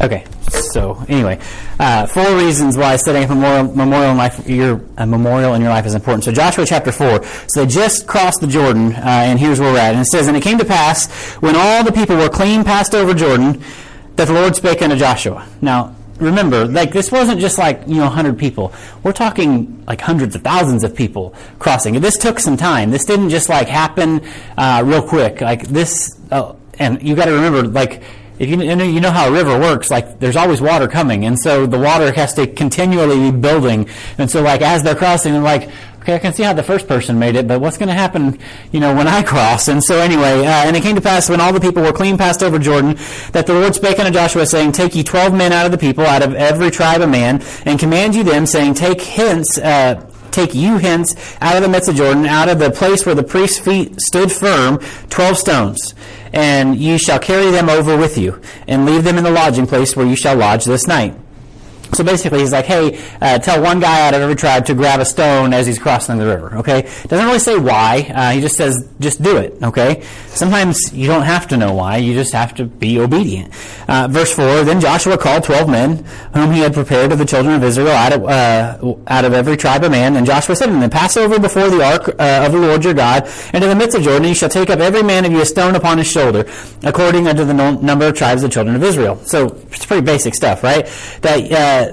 Okay, so anyway, uh, four reasons why setting up a memorial, memorial in life, your a memorial in your life is important. So Joshua chapter four. So they just crossed the Jordan, uh, and here's where we're at. And it says, "And it came to pass when all the people were clean passed over Jordan, that the Lord spake unto Joshua." Now remember, like this wasn't just like you know hundred people. We're talking like hundreds of thousands of people crossing. This took some time. This didn't just like happen uh, real quick. Like this, uh, and you got to remember, like if you, you know how a river works, like there's always water coming, and so the water has to continually be building. And so, like as they're crossing, they're like, okay, I can see how the first person made it, but what's going to happen, you know, when I cross? And so, anyway, uh, and it came to pass when all the people were clean passed over Jordan, that the Lord spake unto Joshua, saying, Take ye twelve men out of the people, out of every tribe a man, and command you them, saying, Take hence. Uh, take you hence out of the midst of Jordan, out of the place where the priest's feet stood firm, twelve stones and you shall carry them over with you, and leave them in the lodging place where you shall lodge this night. So basically, he's like, hey, uh, tell one guy out of every tribe to grab a stone as he's crossing the river, okay? Doesn't really say why. Uh, he just says, just do it, okay? Sometimes you don't have to know why. You just have to be obedient. Uh, verse 4, Then Joshua called twelve men, whom he had prepared of the children of Israel out of, uh, out of every tribe of man. And Joshua said to them, Pass over before the ark uh, of the Lord your God, into the midst of Jordan, you shall take up every man of you a stone upon his shoulder, according unto the number of tribes of the children of Israel. So, it's pretty basic stuff, right? That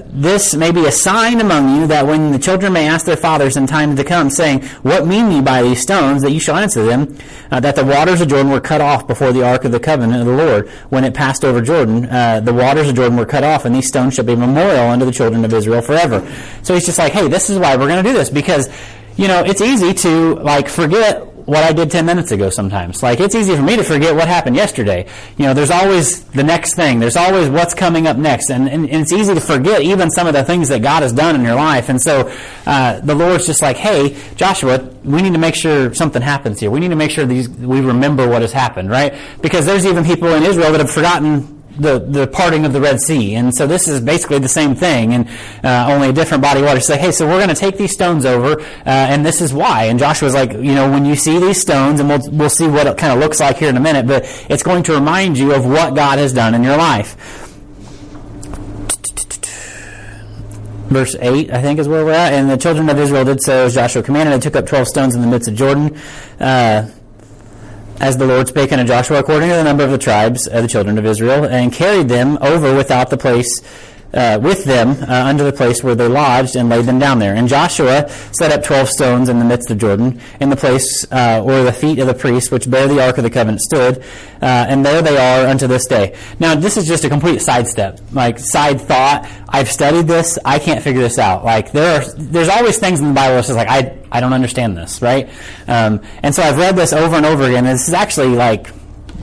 this may be a sign among you that when the children may ask their fathers in time to come, saying, What mean ye by these stones? That you shall answer them, uh, that the waters of Jordan were cut off before the ark of the covenant of the Lord. When it passed over Jordan, uh, the waters of Jordan were cut off, and these stones shall be a memorial unto the children of Israel forever. So he's just like, hey, this is why we're going to do this, because, you know, it's easy to, like, forget what I did 10 minutes ago sometimes. Like, it's easy for me to forget what happened yesterday. You know, there's always the next thing. There's always what's coming up next. And, and, and it's easy to forget even some of the things that God has done in your life. And so, uh, the Lord's just like, hey, Joshua, we need to make sure something happens here. We need to make sure these, we remember what has happened, right? Because there's even people in Israel that have forgotten the, the parting of the Red Sea. And so this is basically the same thing, and uh, only a different body of water. Say, hey, so we're going to take these stones over, uh, and this is why. And Joshua's like, you know, when you see these stones, and we'll, we'll see what it kind of looks like here in a minute, but it's going to remind you of what God has done in your life. Verse 8, I think, is where we're at. And the children of Israel did so as Joshua commanded. They took up 12 stones in the midst of Jordan. Uh, as the Lord spake unto Joshua according to the number of the tribes of the children of Israel, and carried them over without the place uh, with them uh, the place where they lodged and laid them down there. And Joshua set up twelve stones in the midst of Jordan, in the place uh, where the feet of the priests which bear the ark of the covenant stood, uh, and there they are unto this day. Now, this is just a complete sidestep, like side thought. I've studied this. I can't figure this out. Like there are, there's always things in the Bible that's just like I, I don't understand this, right? Um, and so I've read this over and over again. And this is actually like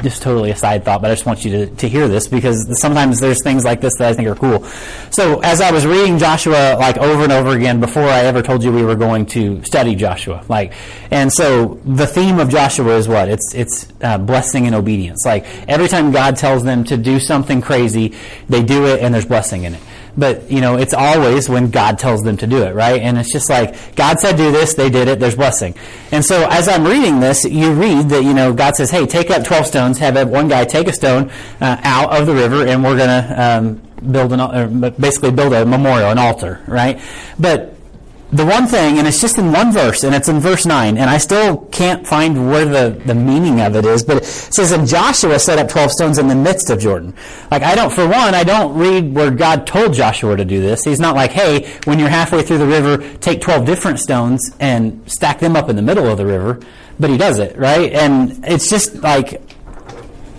just totally a side thought, but I just want you to, to hear this because sometimes there's things like this that I think are cool. So as I was reading Joshua like over and over again before I ever told you we were going to study Joshua, like, and so the theme of Joshua is what? It's it's uh, blessing and obedience. Like every time God tells them to do something crazy, they do it and there's blessing in it but you know it's always when god tells them to do it right? And it's just like god said do this they did it there's blessing. And so as i'm reading this you read that you know god says hey take up 12 stones have one guy take a stone uh, out of the river and we're going to um, build an basically build a memorial an altar right? But the one thing, and it's just in one verse, and it's in verse 9, and I still can't find where the, the meaning of it is, but it says, And Joshua set up 12 stones in the midst of Jordan. Like, I don't, for one, I don't read where God told Joshua to do this. He's not like, hey, when you're halfway through the river, take 12 different stones and stack them up in the middle of the river. But he does it, right? And it's just like,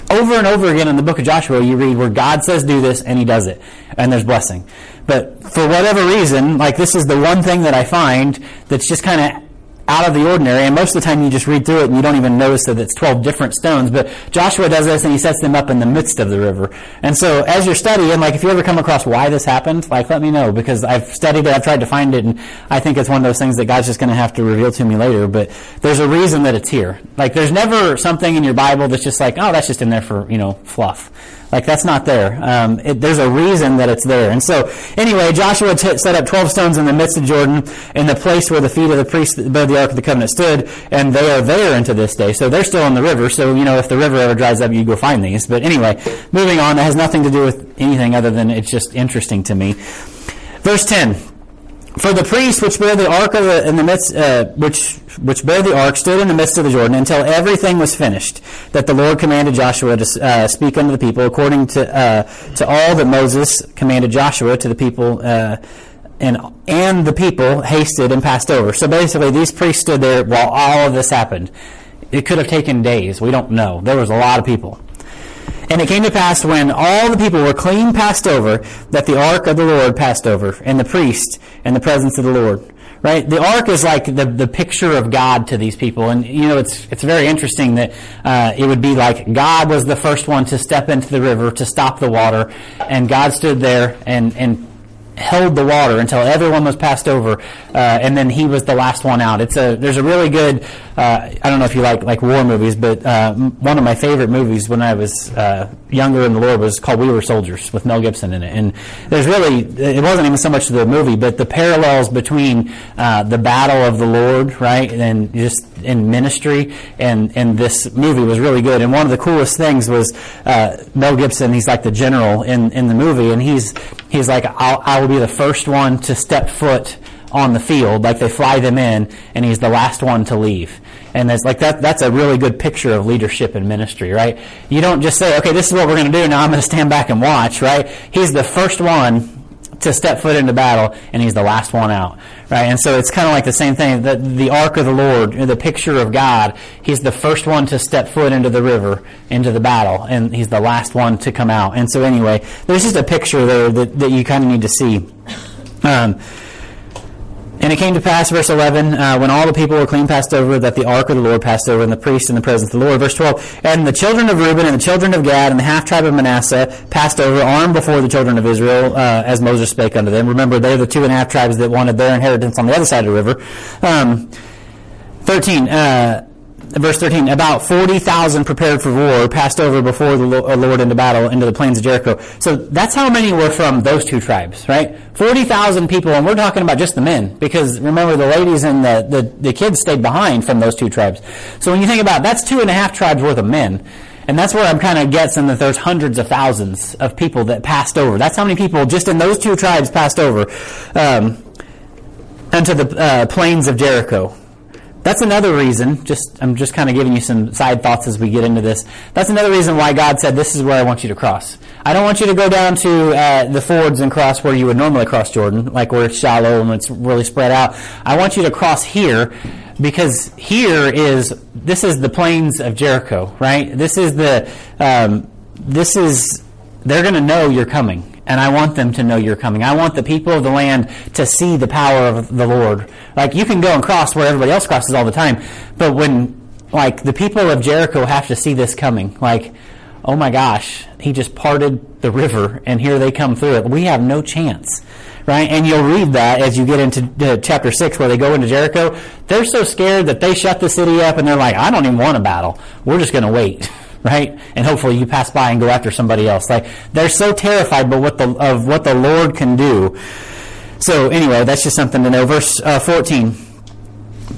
over and over again in the book of Joshua, you read where God says do this, and he does it. And there's blessing. But for whatever reason, like this is the one thing that I find that's just kind of out of the ordinary, and most of the time you just read through it and you don't even notice that it's 12 different stones, but Joshua does this and he sets them up in the midst of the river. And so as you're studying, like if you ever come across why this happened, like let me know, because I've studied it, I've tried to find it, and I think it's one of those things that God's just going to have to reveal to me later, but there's a reason that it's here. Like there's never something in your Bible that's just like, oh, that's just in there for, you know, fluff. Like that's not there. Um, it, there's a reason that it's there. And so, anyway, Joshua t- set up 12 stones in the midst of Jordan in the place where the feet of the priests above the Ark of the Covenant stood, and they are there into this day. So they're still in the river. So, you know, if the river ever dries up, you go find these. But anyway, moving on, that has nothing to do with anything other than it's just interesting to me. Verse 10. For the priests which bear the ark of the, in the midst, uh, which which bear the ark, stood in the midst of the Jordan until everything was finished. That the Lord commanded Joshua to uh, speak unto the people according to uh, to all that Moses commanded Joshua to the people, uh, and and the people hasted and passed over. So basically, these priests stood there while all of this happened. It could have taken days. We don't know. There was a lot of people. And it came to pass when all the people were clean passed over, that the ark of the Lord passed over, and the priest, and the presence of the Lord. Right? The ark is like the, the picture of God to these people. And, you know, it's, it's very interesting that, uh, it would be like God was the first one to step into the river to stop the water, and God stood there and, and held the water until everyone was passed over, uh, and then he was the last one out. It's a there's a really good. Uh, I don't know if you like like war movies, but uh, one of my favorite movies when I was uh, younger in the Lord was called We Were Soldiers with Mel Gibson in it. And there's really it wasn't even so much the movie, but the parallels between uh, the battle of the Lord, right, and just in ministry, and and this movie was really good. And one of the coolest things was uh, Mel Gibson. He's like the general in in the movie, and he's he's like I'll, I will be the first one to step foot on the field, like they fly them in, and he's the last one to leave. And it's like that, that's a really good picture of leadership and ministry, right? You don't just say, okay, this is what we're going to do, now I'm going to stand back and watch, right? He's the first one to step foot into battle, and he's the last one out, right? And so it's kind of like the same thing. The, the ark of the Lord, the picture of God, he's the first one to step foot into the river, into the battle, and he's the last one to come out. And so anyway, there's just a picture there that, that you kind of need to see. Um, and it came to pass, verse 11, uh, when all the people were clean passed over, that the ark of the Lord passed over, and the priest in the presence of the Lord. Verse 12, and the children of Reuben and the children of Gad and the half tribe of Manasseh passed over, armed before the children of Israel, uh, as Moses spake unto them. Remember, they're the two and a half tribes that wanted their inheritance on the other side of the river. Um, 13, uh, verse 13, about 40,000 prepared for war passed over before the uh, Lord into battle into the plains of Jericho. So that's how many were from those two tribes, right? 40,000 people, and we're talking about just the men, because remember the ladies and the, the, the kids stayed behind from those two tribes. So when you think about it, that's two and a half tribes worth of men. And that's where I'm kind of guessing that there's hundreds of thousands of people that passed over. That's how many people just in those two tribes passed over um, into the uh, plains of Jericho. That's another reason, just I'm just kind of giving you some side thoughts as we get into this. That's another reason why God said, this is where I want you to cross. I don't want you to go down to uh, the fords and cross where you would normally cross Jordan, like where it's shallow and it's really spread out. I want you to cross here because here is, this is the plains of Jericho, right? This is the, um, this is, they're going to know you're coming and I want them to know you're coming. I want the people of the land to see the power of the Lord. Like you can go and cross where everybody else crosses all the time, but when like the people of Jericho have to see this coming, like oh my gosh, he just parted the river and here they come through it. We have no chance. Right? And you'll read that as you get into uh, chapter 6 where they go into Jericho. They're so scared that they shut the city up and they're like, I don't even want a battle. We're just going to wait. right? And hopefully you pass by and go after somebody else. Like they're so terrified by what the of what the Lord can do. So anyway, that's just something to know. Verse uh, 14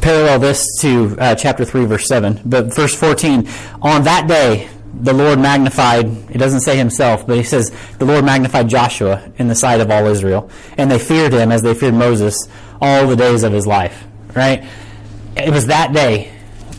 parallel this to uh, chapter 3 verse 7 but verse 14 on that day the lord magnified it doesn't say himself but he says the lord magnified joshua in the sight of all israel and they feared him as they feared moses all the days of his life right it was that day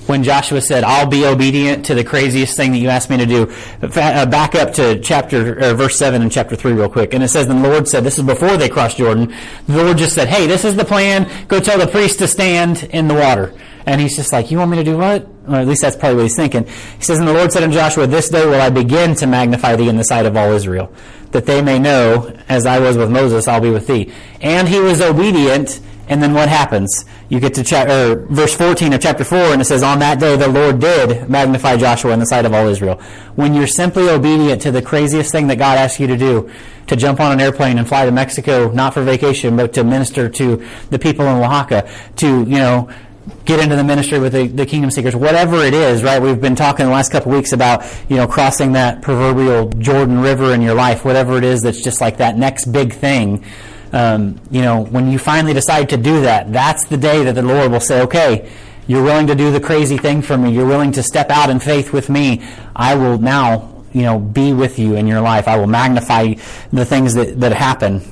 when Joshua said, I'll be obedient to the craziest thing that you asked me to do. Uh, back up to chapter, verse 7 and chapter 3 real quick. And it says, the Lord said, this is before they crossed Jordan. The Lord just said, hey, this is the plan. Go tell the priest to stand in the water. And he's just like, you want me to do what? Or at least that's probably what he's thinking. He says, and the Lord said unto Joshua, this day will I begin to magnify thee in the sight of all Israel, that they may know, as I was with Moses, I'll be with thee. And he was obedient and then what happens? You get to cha- verse 14 of chapter 4, and it says, On that day the Lord did magnify Joshua in the sight of all Israel. When you're simply obedient to the craziest thing that God asks you to do, to jump on an airplane and fly to Mexico, not for vacation, but to minister to the people in Oaxaca, to, you know, get into the ministry with the, the kingdom seekers, whatever it is, right? We've been talking the last couple weeks about, you know, crossing that proverbial Jordan River in your life, whatever it is that's just like that next big thing. Um, you know, when you finally decide to do that, that's the day that the Lord will say, okay, you're willing to do the crazy thing for me. You're willing to step out in faith with me. I will now, you know, be with you in your life. I will magnify the things that, that happen.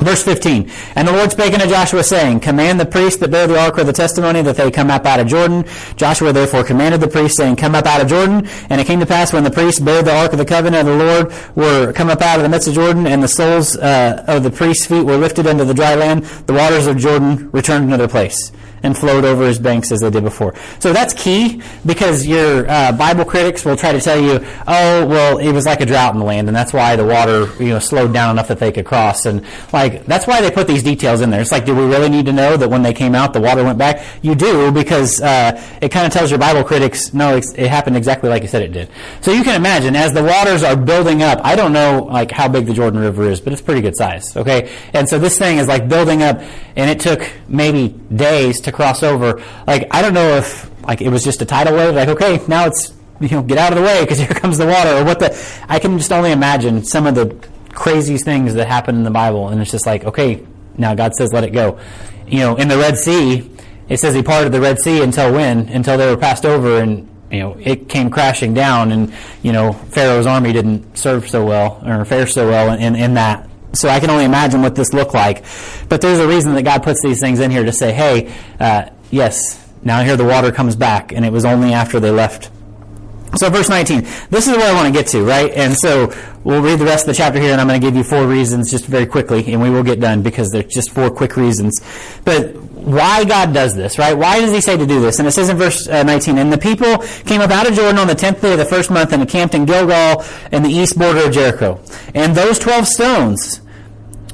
Verse 15, And the Lord spake unto Joshua, saying, Command the priests that bear the ark of the testimony that they come up out of Jordan. Joshua therefore commanded the priests, saying, Come up out of Jordan. And it came to pass when the priests bare the ark of the covenant of the Lord were come up out of the midst of Jordan, and the soles uh, of the priests' feet were lifted into the dry land, the waters of Jordan returned into their place and flowed over his banks as they did before. So that's key because your uh, Bible critics will try to tell you, oh, well, it was like a drought in the land, and that's why the water, you know, slowed down enough that they could cross. And like that's why they put these details in there. It's like, do we really need to know that when they came out, the water went back? You do because uh, it kind of tells your Bible critics, no, it happened exactly like you said it did. So you can imagine as the waters are building up. I don't know like how big the Jordan River is, but it's pretty good size. Okay, and so this thing is like building up, and it took maybe days to to cross over. Like I don't know if like it was just a tidal wave. Like okay, now it's you know get out of the way because here comes the water or what the. I can just only imagine some of the craziest things that happen in the Bible, and it's just like okay, now God says let it go. You know, in the Red Sea, it says He parted the Red Sea until when? Until they were passed over and you know, it came crashing down, and you know, Pharaoh's army didn't serve so well or fare so well in, in that. So I can only imagine what this looked like. But there's a reason that God puts these things in here to say, hey, uh, yes, now here the water comes back, and it was only after they left. So verse 19, this is where I want to get to, right? And so we'll read the rest of the chapter here, and I'm going to give you four reasons just very quickly, and we will get done because they're just four quick reasons. But why God does this, right? Why does he say to do this? And it says in verse uh, 19, And the people came up out of Jordan on the tenth day of the first month and encamped in Gilgal in the east border of Jericho. And those twelve stones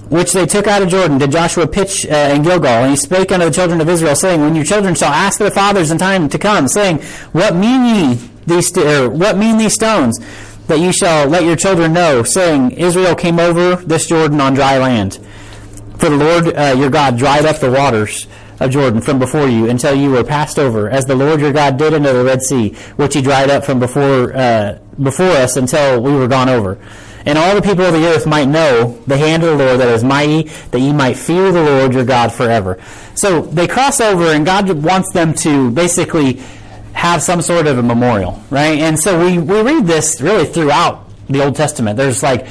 which they took out of Jordan did Joshua pitch uh, in Gilgal. And he spake unto the children of Israel, saying, When your children shall ask their fathers in time to come, saying, What mean ye these, st- or what mean these stones? That you shall let your children know, saying, Israel came over this Jordan on dry land. For the Lord uh, your God dried up the waters of Jordan from before you until you were passed over, as the Lord your God did into the Red Sea, which he dried up from before uh, before us until we were gone over. And all the people of the earth might know the hand of the Lord that is mighty, that ye might fear the Lord your God forever. So they cross over, and God wants them to basically have some sort of a memorial, right? And so we, we read this really throughout the Old Testament. There's like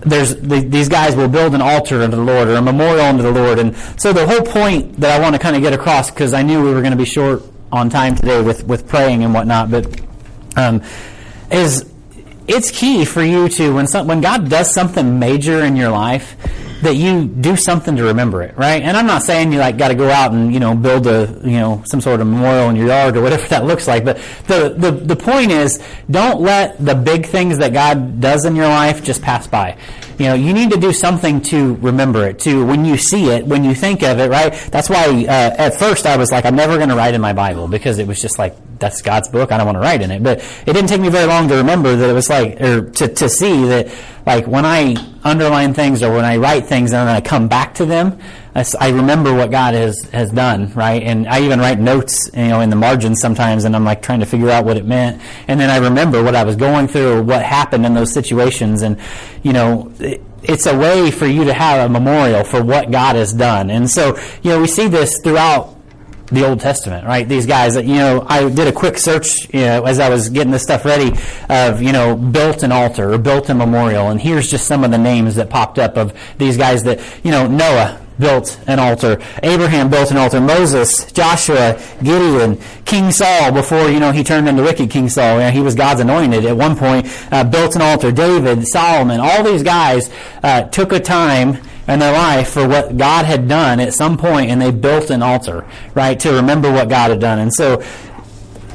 there's the, these guys will build an altar unto the Lord or a memorial unto the Lord. And so the whole point that I want to kind of get across, because I knew we were going to be short on time today with, with praying and whatnot, but um, is it's key for you to when some, when God does something major in your life that you do something to remember it, right? And I'm not saying you like got to go out and you know build a you know some sort of memorial in your yard or whatever that looks like. But the the the point is, don't let the big things that God does in your life just pass by. You know, you need to do something to remember it. To when you see it, when you think of it, right? That's why uh, at first I was like, I'm never going to write in my Bible because it was just like that's God's book. I don't want to write in it. But it didn't take me very long to remember that it was like, or to, to see that, like, when I underline things or when I write things and then I come back to them, I, remember what God has, has done, right? And I even write notes, you know, in the margins sometimes and I'm like trying to figure out what it meant. And then I remember what I was going through what happened in those situations. And, you know, it, it's a way for you to have a memorial for what God has done. And so, you know, we see this throughout the Old Testament, right? These guys, that, you know, I did a quick search you know, as I was getting this stuff ready of, you know, built an altar or built a memorial. And here's just some of the names that popped up of these guys that, you know, Noah built an altar. Abraham built an altar. Moses, Joshua, Gideon, King Saul before, you know, he turned into wicked King Saul. You know, he was God's anointed at one point, uh, built an altar. David, Solomon, all these guys uh, took a time in their life for what God had done at some point, and they built an altar, right, to remember what God had done. And so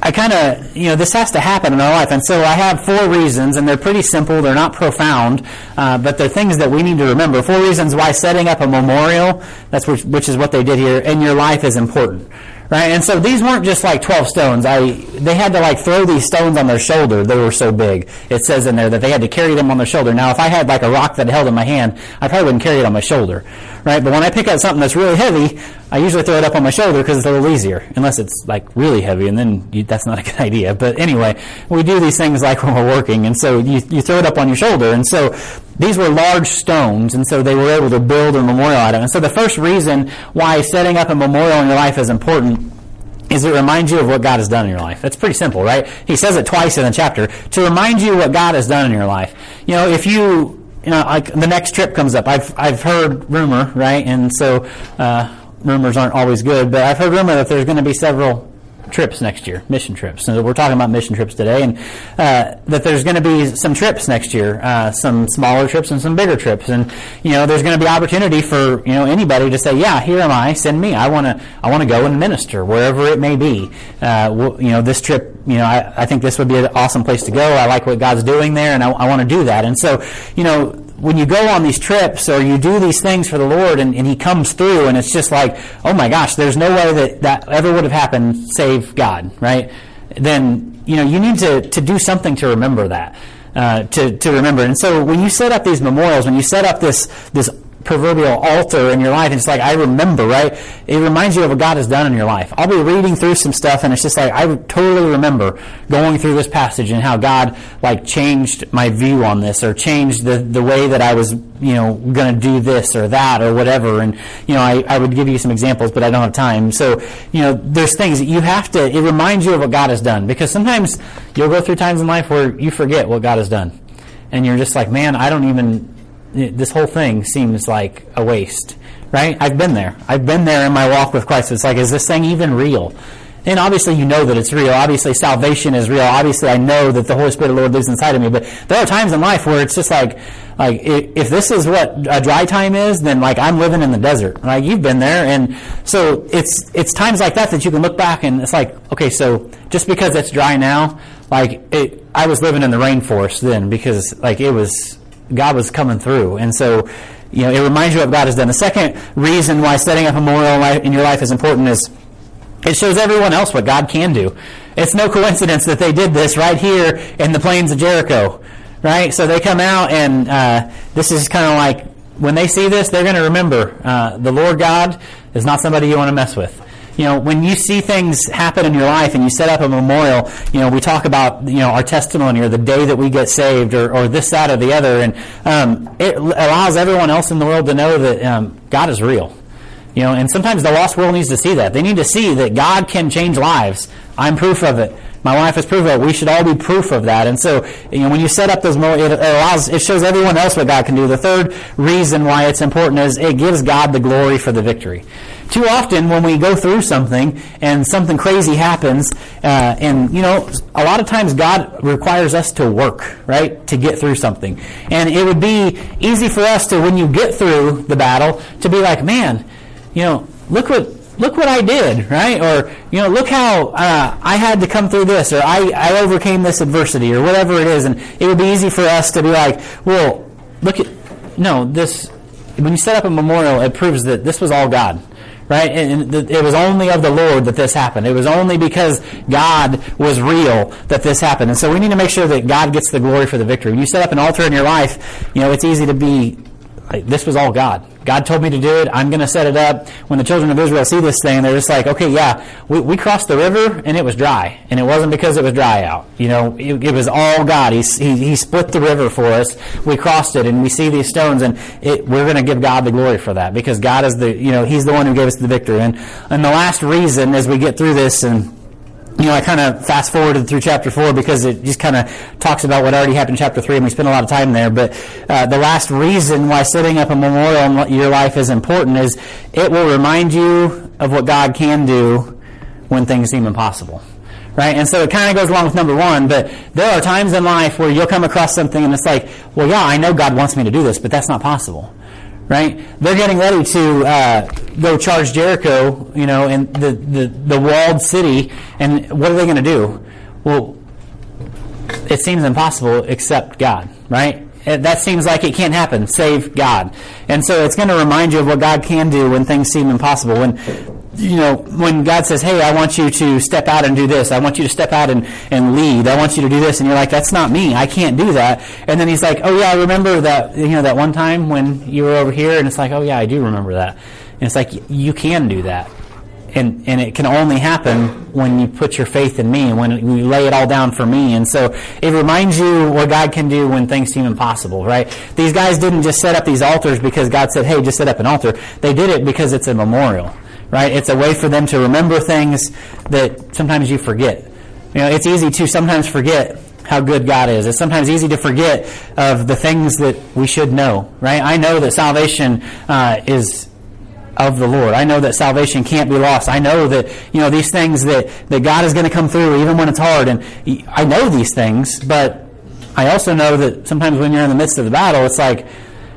I kind of, you know, this has to happen in our life. And so I have four reasons, and they're pretty simple. They're not profound, uh, but they're things that we need to remember. Four reasons why setting up a memorial, that's which, which is what they did here, in your life is important right? And so these weren't just like 12 stones. I, they had to like throw these stones on their shoulder. They were so big. It says in there that they had to carry them on their shoulder. Now, if I had like a rock that held in my hand, I probably wouldn't carry it on my shoulder, right? But when I pick up something that's really heavy, I usually throw it up on my shoulder because it's a little easier, unless it's like really heavy, and then you, that's not a good idea. But anyway, we do these things like when we're working, and so you, you throw it up on your shoulder. And so these were large stones, and so they were able to build a memorial out of it. And so the first reason why setting up a memorial in your life is important is it reminds you of what God has done in your life. That's pretty simple, right? He says it twice in the chapter to remind you what God has done in your life. You know, if you, you know, like the next trip comes up, I've I've heard rumor, right, and so uh, rumors aren't always good, but I've heard rumor that there's going to be several trips next year, mission trips. So we're talking about mission trips today, and uh, that there's going to be some trips next year, uh, some smaller trips and some bigger trips, and you know there's going to be opportunity for you know anybody to say, yeah, here am I, send me. I want to I want to go and minister wherever it may be. Uh, you know this trip, you know I, I think this would be an awesome place to go. I like what God's doing there, and I, I want to do that. And so you know when you go on these trips or you do these things for the Lord and, and, He comes through and it's just like, oh my gosh, there's no way that that ever would have happened save God, right? Then, you know, you need to, to do something to remember that. Uh, to, to remember. And so when you set up these memorials, when you set up this, this proverbial altar in your life. And it's like, I remember, right? It reminds you of what God has done in your life. I'll be reading through some stuff and it's just like, I totally remember going through this passage and how God, like, changed my view on this or changed the, the way that I was, you know, to do this or that or whatever. And, you know, I, I would give you some examples, but I don't have time. So, you know, there's things that you have to, it reminds you of what God has done because sometimes you'll go through times in life where you forget what God has done. And you're just like, man, I don't even this whole thing seems like a waste, right? I've been there. I've been there in my walk with Christ. It's like, is this thing even real? And obviously, you know that it's real. Obviously, salvation is real. Obviously, I know that the Holy Spirit of the Lord lives inside of me. But there are times in life where it's just like, like if this is what a dry time is, then like I'm living in the desert. Like you've been there, and so it's it's times like that that you can look back and it's like, okay, so just because it's dry now, like it, I was living in the rainforest then because like it was God was coming through. And so, you know, it reminds you of what God has done. The second reason why setting up a memorial in your life is important is it shows everyone else what God can do. It's no coincidence that they did this right here in the plains of Jericho, right? So they come out, and uh, this is kind of like when they see this, they're going to remember uh, the Lord God is not somebody you want to mess with you know, when you see things happen in your life and you set up a memorial, you know, we talk about, you know, our testimony or the day that we get saved or, or this, that, or the other. And um, it allows everyone else in the world to know that um, God is real. You know, and sometimes the lost world needs to see that. They need to see that God can change lives. I'm proof of it. My wife is proof of it. We should all be proof of that. And so, you know, when you set up those, it allows, it shows everyone else what God can do. The third reason why it's important is it gives God the glory for the victory. Too often, when we go through something and something crazy happens, uh, and you know, a lot of times God requires us to work, right, to get through something. And it would be easy for us to, when you get through the battle, to be like, man, you know, look what look what I did, right? Or, you know, look how uh, I had to come through this, or I, I overcame this adversity, or whatever it is. And it would be easy for us to be like, well, look at, no, this, when you set up a memorial, it proves that this was all God. Right? And it was only of the Lord that this happened. It was only because God was real that this happened. And so we need to make sure that God gets the glory for the victory. When you set up an altar in your life, you know, it's easy to be like, this was all God. God told me to do it. I'm going to set it up. When the children of Israel see this thing, they're just like, okay, yeah, we, we crossed the river and it was dry. And it wasn't because it was dry out. You know, it, it was all God. He, he, he, split the river for us. We crossed it and we see these stones and it, we're going to give God the glory for that because God is the, you know, He's the one who gave us the victory. And, and the last reason as we get through this and, you know, I kind of fast forwarded through chapter four because it just kind of talks about what already happened in chapter three, and we spent a lot of time there. But uh, the last reason why setting up a memorial in your life is important is it will remind you of what God can do when things seem impossible. Right? And so it kind of goes along with number one, but there are times in life where you'll come across something and it's like, well, yeah, I know God wants me to do this, but that's not possible right? They're getting ready to uh, go charge Jericho, you know, in the, the, the walled city. And what are they going to do? Well, it seems impossible except God, right? That seems like it can't happen, save God. And so it's going to remind you of what God can do when things seem impossible. When you know, when God says, hey, I want you to step out and do this, I want you to step out and, and lead, I want you to do this, and you're like, that's not me, I can't do that. And then he's like, oh yeah, I remember that, you know, that one time when you were over here, and it's like, oh yeah, I do remember that. And it's like, you can do that. And, and it can only happen when you put your faith in me and when you lay it all down for me. And so it reminds you what God can do when things seem impossible, right? These guys didn't just set up these altars because God said, hey, just set up an altar. They did it because it's a memorial right? It's a way for them to remember things that sometimes you forget. You know, it's easy to sometimes forget how good God is. It's sometimes easy to forget of the things that we should know, right? I know that salvation uh, is of the Lord. I know that salvation can't be lost. I know that, you know, these things that, that God is going to come through even when it's hard. And I know these things, but I also know that sometimes when you're in the midst of the battle, it's like,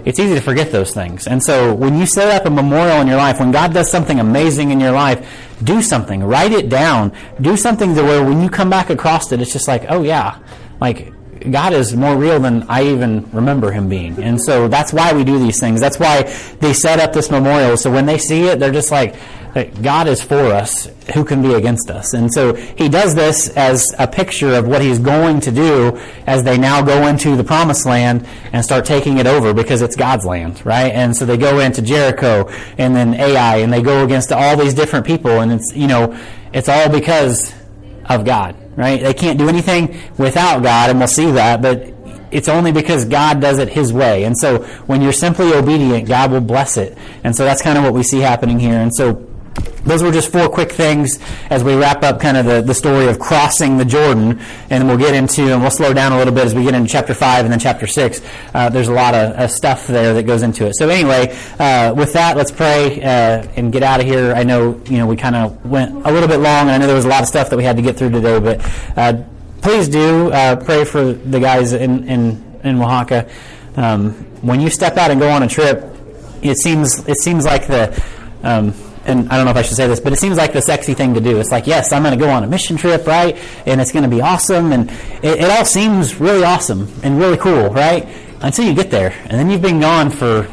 it's easy to forget those things. And so when you set up a memorial in your life, when God does something amazing in your life, do something. Write it down. Do something to where when you come back across it, it's just like, oh yeah, like God is more real than I even remember him being. And so that's why we do these things. That's why they set up this memorial. So when they see it, they're just like, God is for us. Who can be against us? And so he does this as a picture of what he's going to do as they now go into the promised land and start taking it over because it's God's land, right? And so they go into Jericho and then Ai and they go against all these different people and it's, you know, it's all because of God, right? They can't do anything without God and we'll see that, but it's only because God does it His way. And so when you're simply obedient, God will bless it. And so that's kind of what we see happening here. And so those were just four quick things as we wrap up kind of the, the story of crossing the Jordan. And we'll get into, and we'll slow down a little bit as we get into chapter 5 and then chapter 6. Uh, there's a lot of stuff there that goes into it. So anyway, uh, with that, let's pray uh, and get out of here. I know, you know, we kind of went a little bit long, and I know there was a lot of stuff that we had to get through today, but uh, please do uh, pray for the guys in, in, in Oaxaca. Um, when you step out and go on a trip, it seems, it seems like the, um, and I don't know if I should say this, but it seems like the sexy thing to do. It's like, yes, I'm going to go on a mission trip, right? And it's going to be awesome. And it, it, all seems really awesome and really cool, right? Until you get there. And then you've been gone for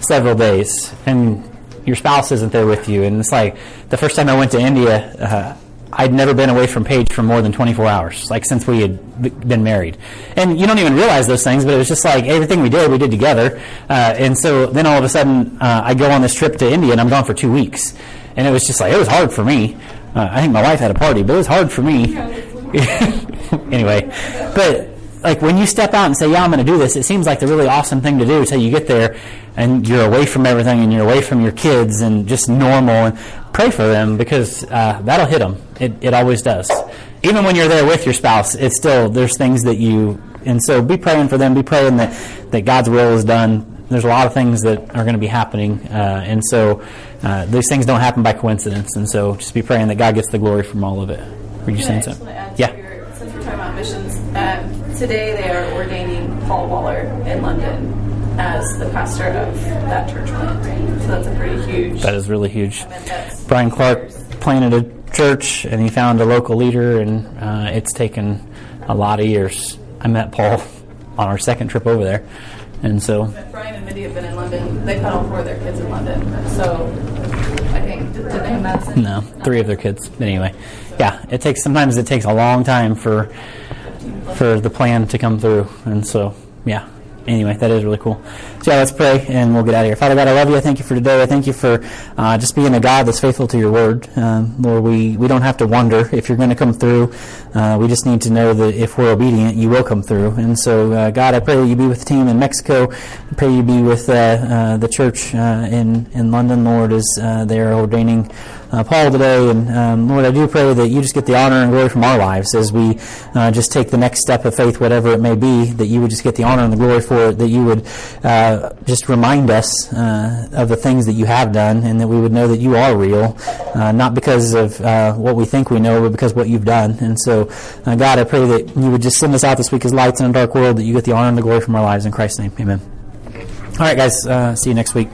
several days and your spouse isn't there with you. And it's like the first time I went to India, uh, I'd never been away from Paige for more than 24 hours, like since we had been married. And you don't even realize those things, but it was just like everything we did, we did together. Uh, and so then all of a sudden, uh, I go on this trip to India and I'm gone for two weeks. And it was just like, it was hard for me. Uh, I think my wife had a party, but it was hard for me. anyway, but like when you step out and say, yeah, I'm going to do this, it seems like the really awesome thing to do until you get there and you're away from everything and you're away from your kids and just normal and pray for them because uh, that'll hit them. It, it always does. Even when you're there with your spouse, it's still, there's things that you, and so be praying for them, be praying that, that God's will is done. There's a lot of things that are going to be happening, uh, and so uh, these things don't happen by coincidence, and so just be praying that God gets the glory from all of it. Were you saying something? Yeah. Your, since we're talking about missions, um, today they are ordaining Paul Waller in London as the pastor of that church plant. So that's a pretty huge. That is really huge. Brian Clark planted a church and he found a local leader, and uh, it's taken a lot of years. I met Paul on our second trip over there, and so. Brian and Mindy have been in London. They've had all four of their kids in London. So I think did, did they have? No, three of their kids. But anyway, yeah, it takes sometimes it takes a long time for for the plan to come through, and so yeah, anyway, that is really cool. So yeah, let's pray and we'll get out of here. Father God, I love you. I thank you for today. I thank you for uh, just being a God that's faithful to your word. Um, Lord, we, we don't have to wonder if you're going to come through. Uh, we just need to know that if we're obedient, you will come through. And so, uh, God, I pray that you be with the team in Mexico. I pray you be with uh, uh, the church uh, in, in London, Lord, as they are ordaining uh, Paul today. And um, Lord, I do pray that you just get the honor and glory from our lives as we uh, just take the next step of faith, whatever it may be, that you would just get the honor and the glory for it, that you would uh, just remind us uh, of the things that you have done, and that we would know that you are real, uh, not because of uh, what we think we know, but because what you've done. And so, God, I pray that you would just send us out this week as lights in a dark world, that you get the honor and the glory from our lives. In Christ's name, amen. All right, guys, see you next week.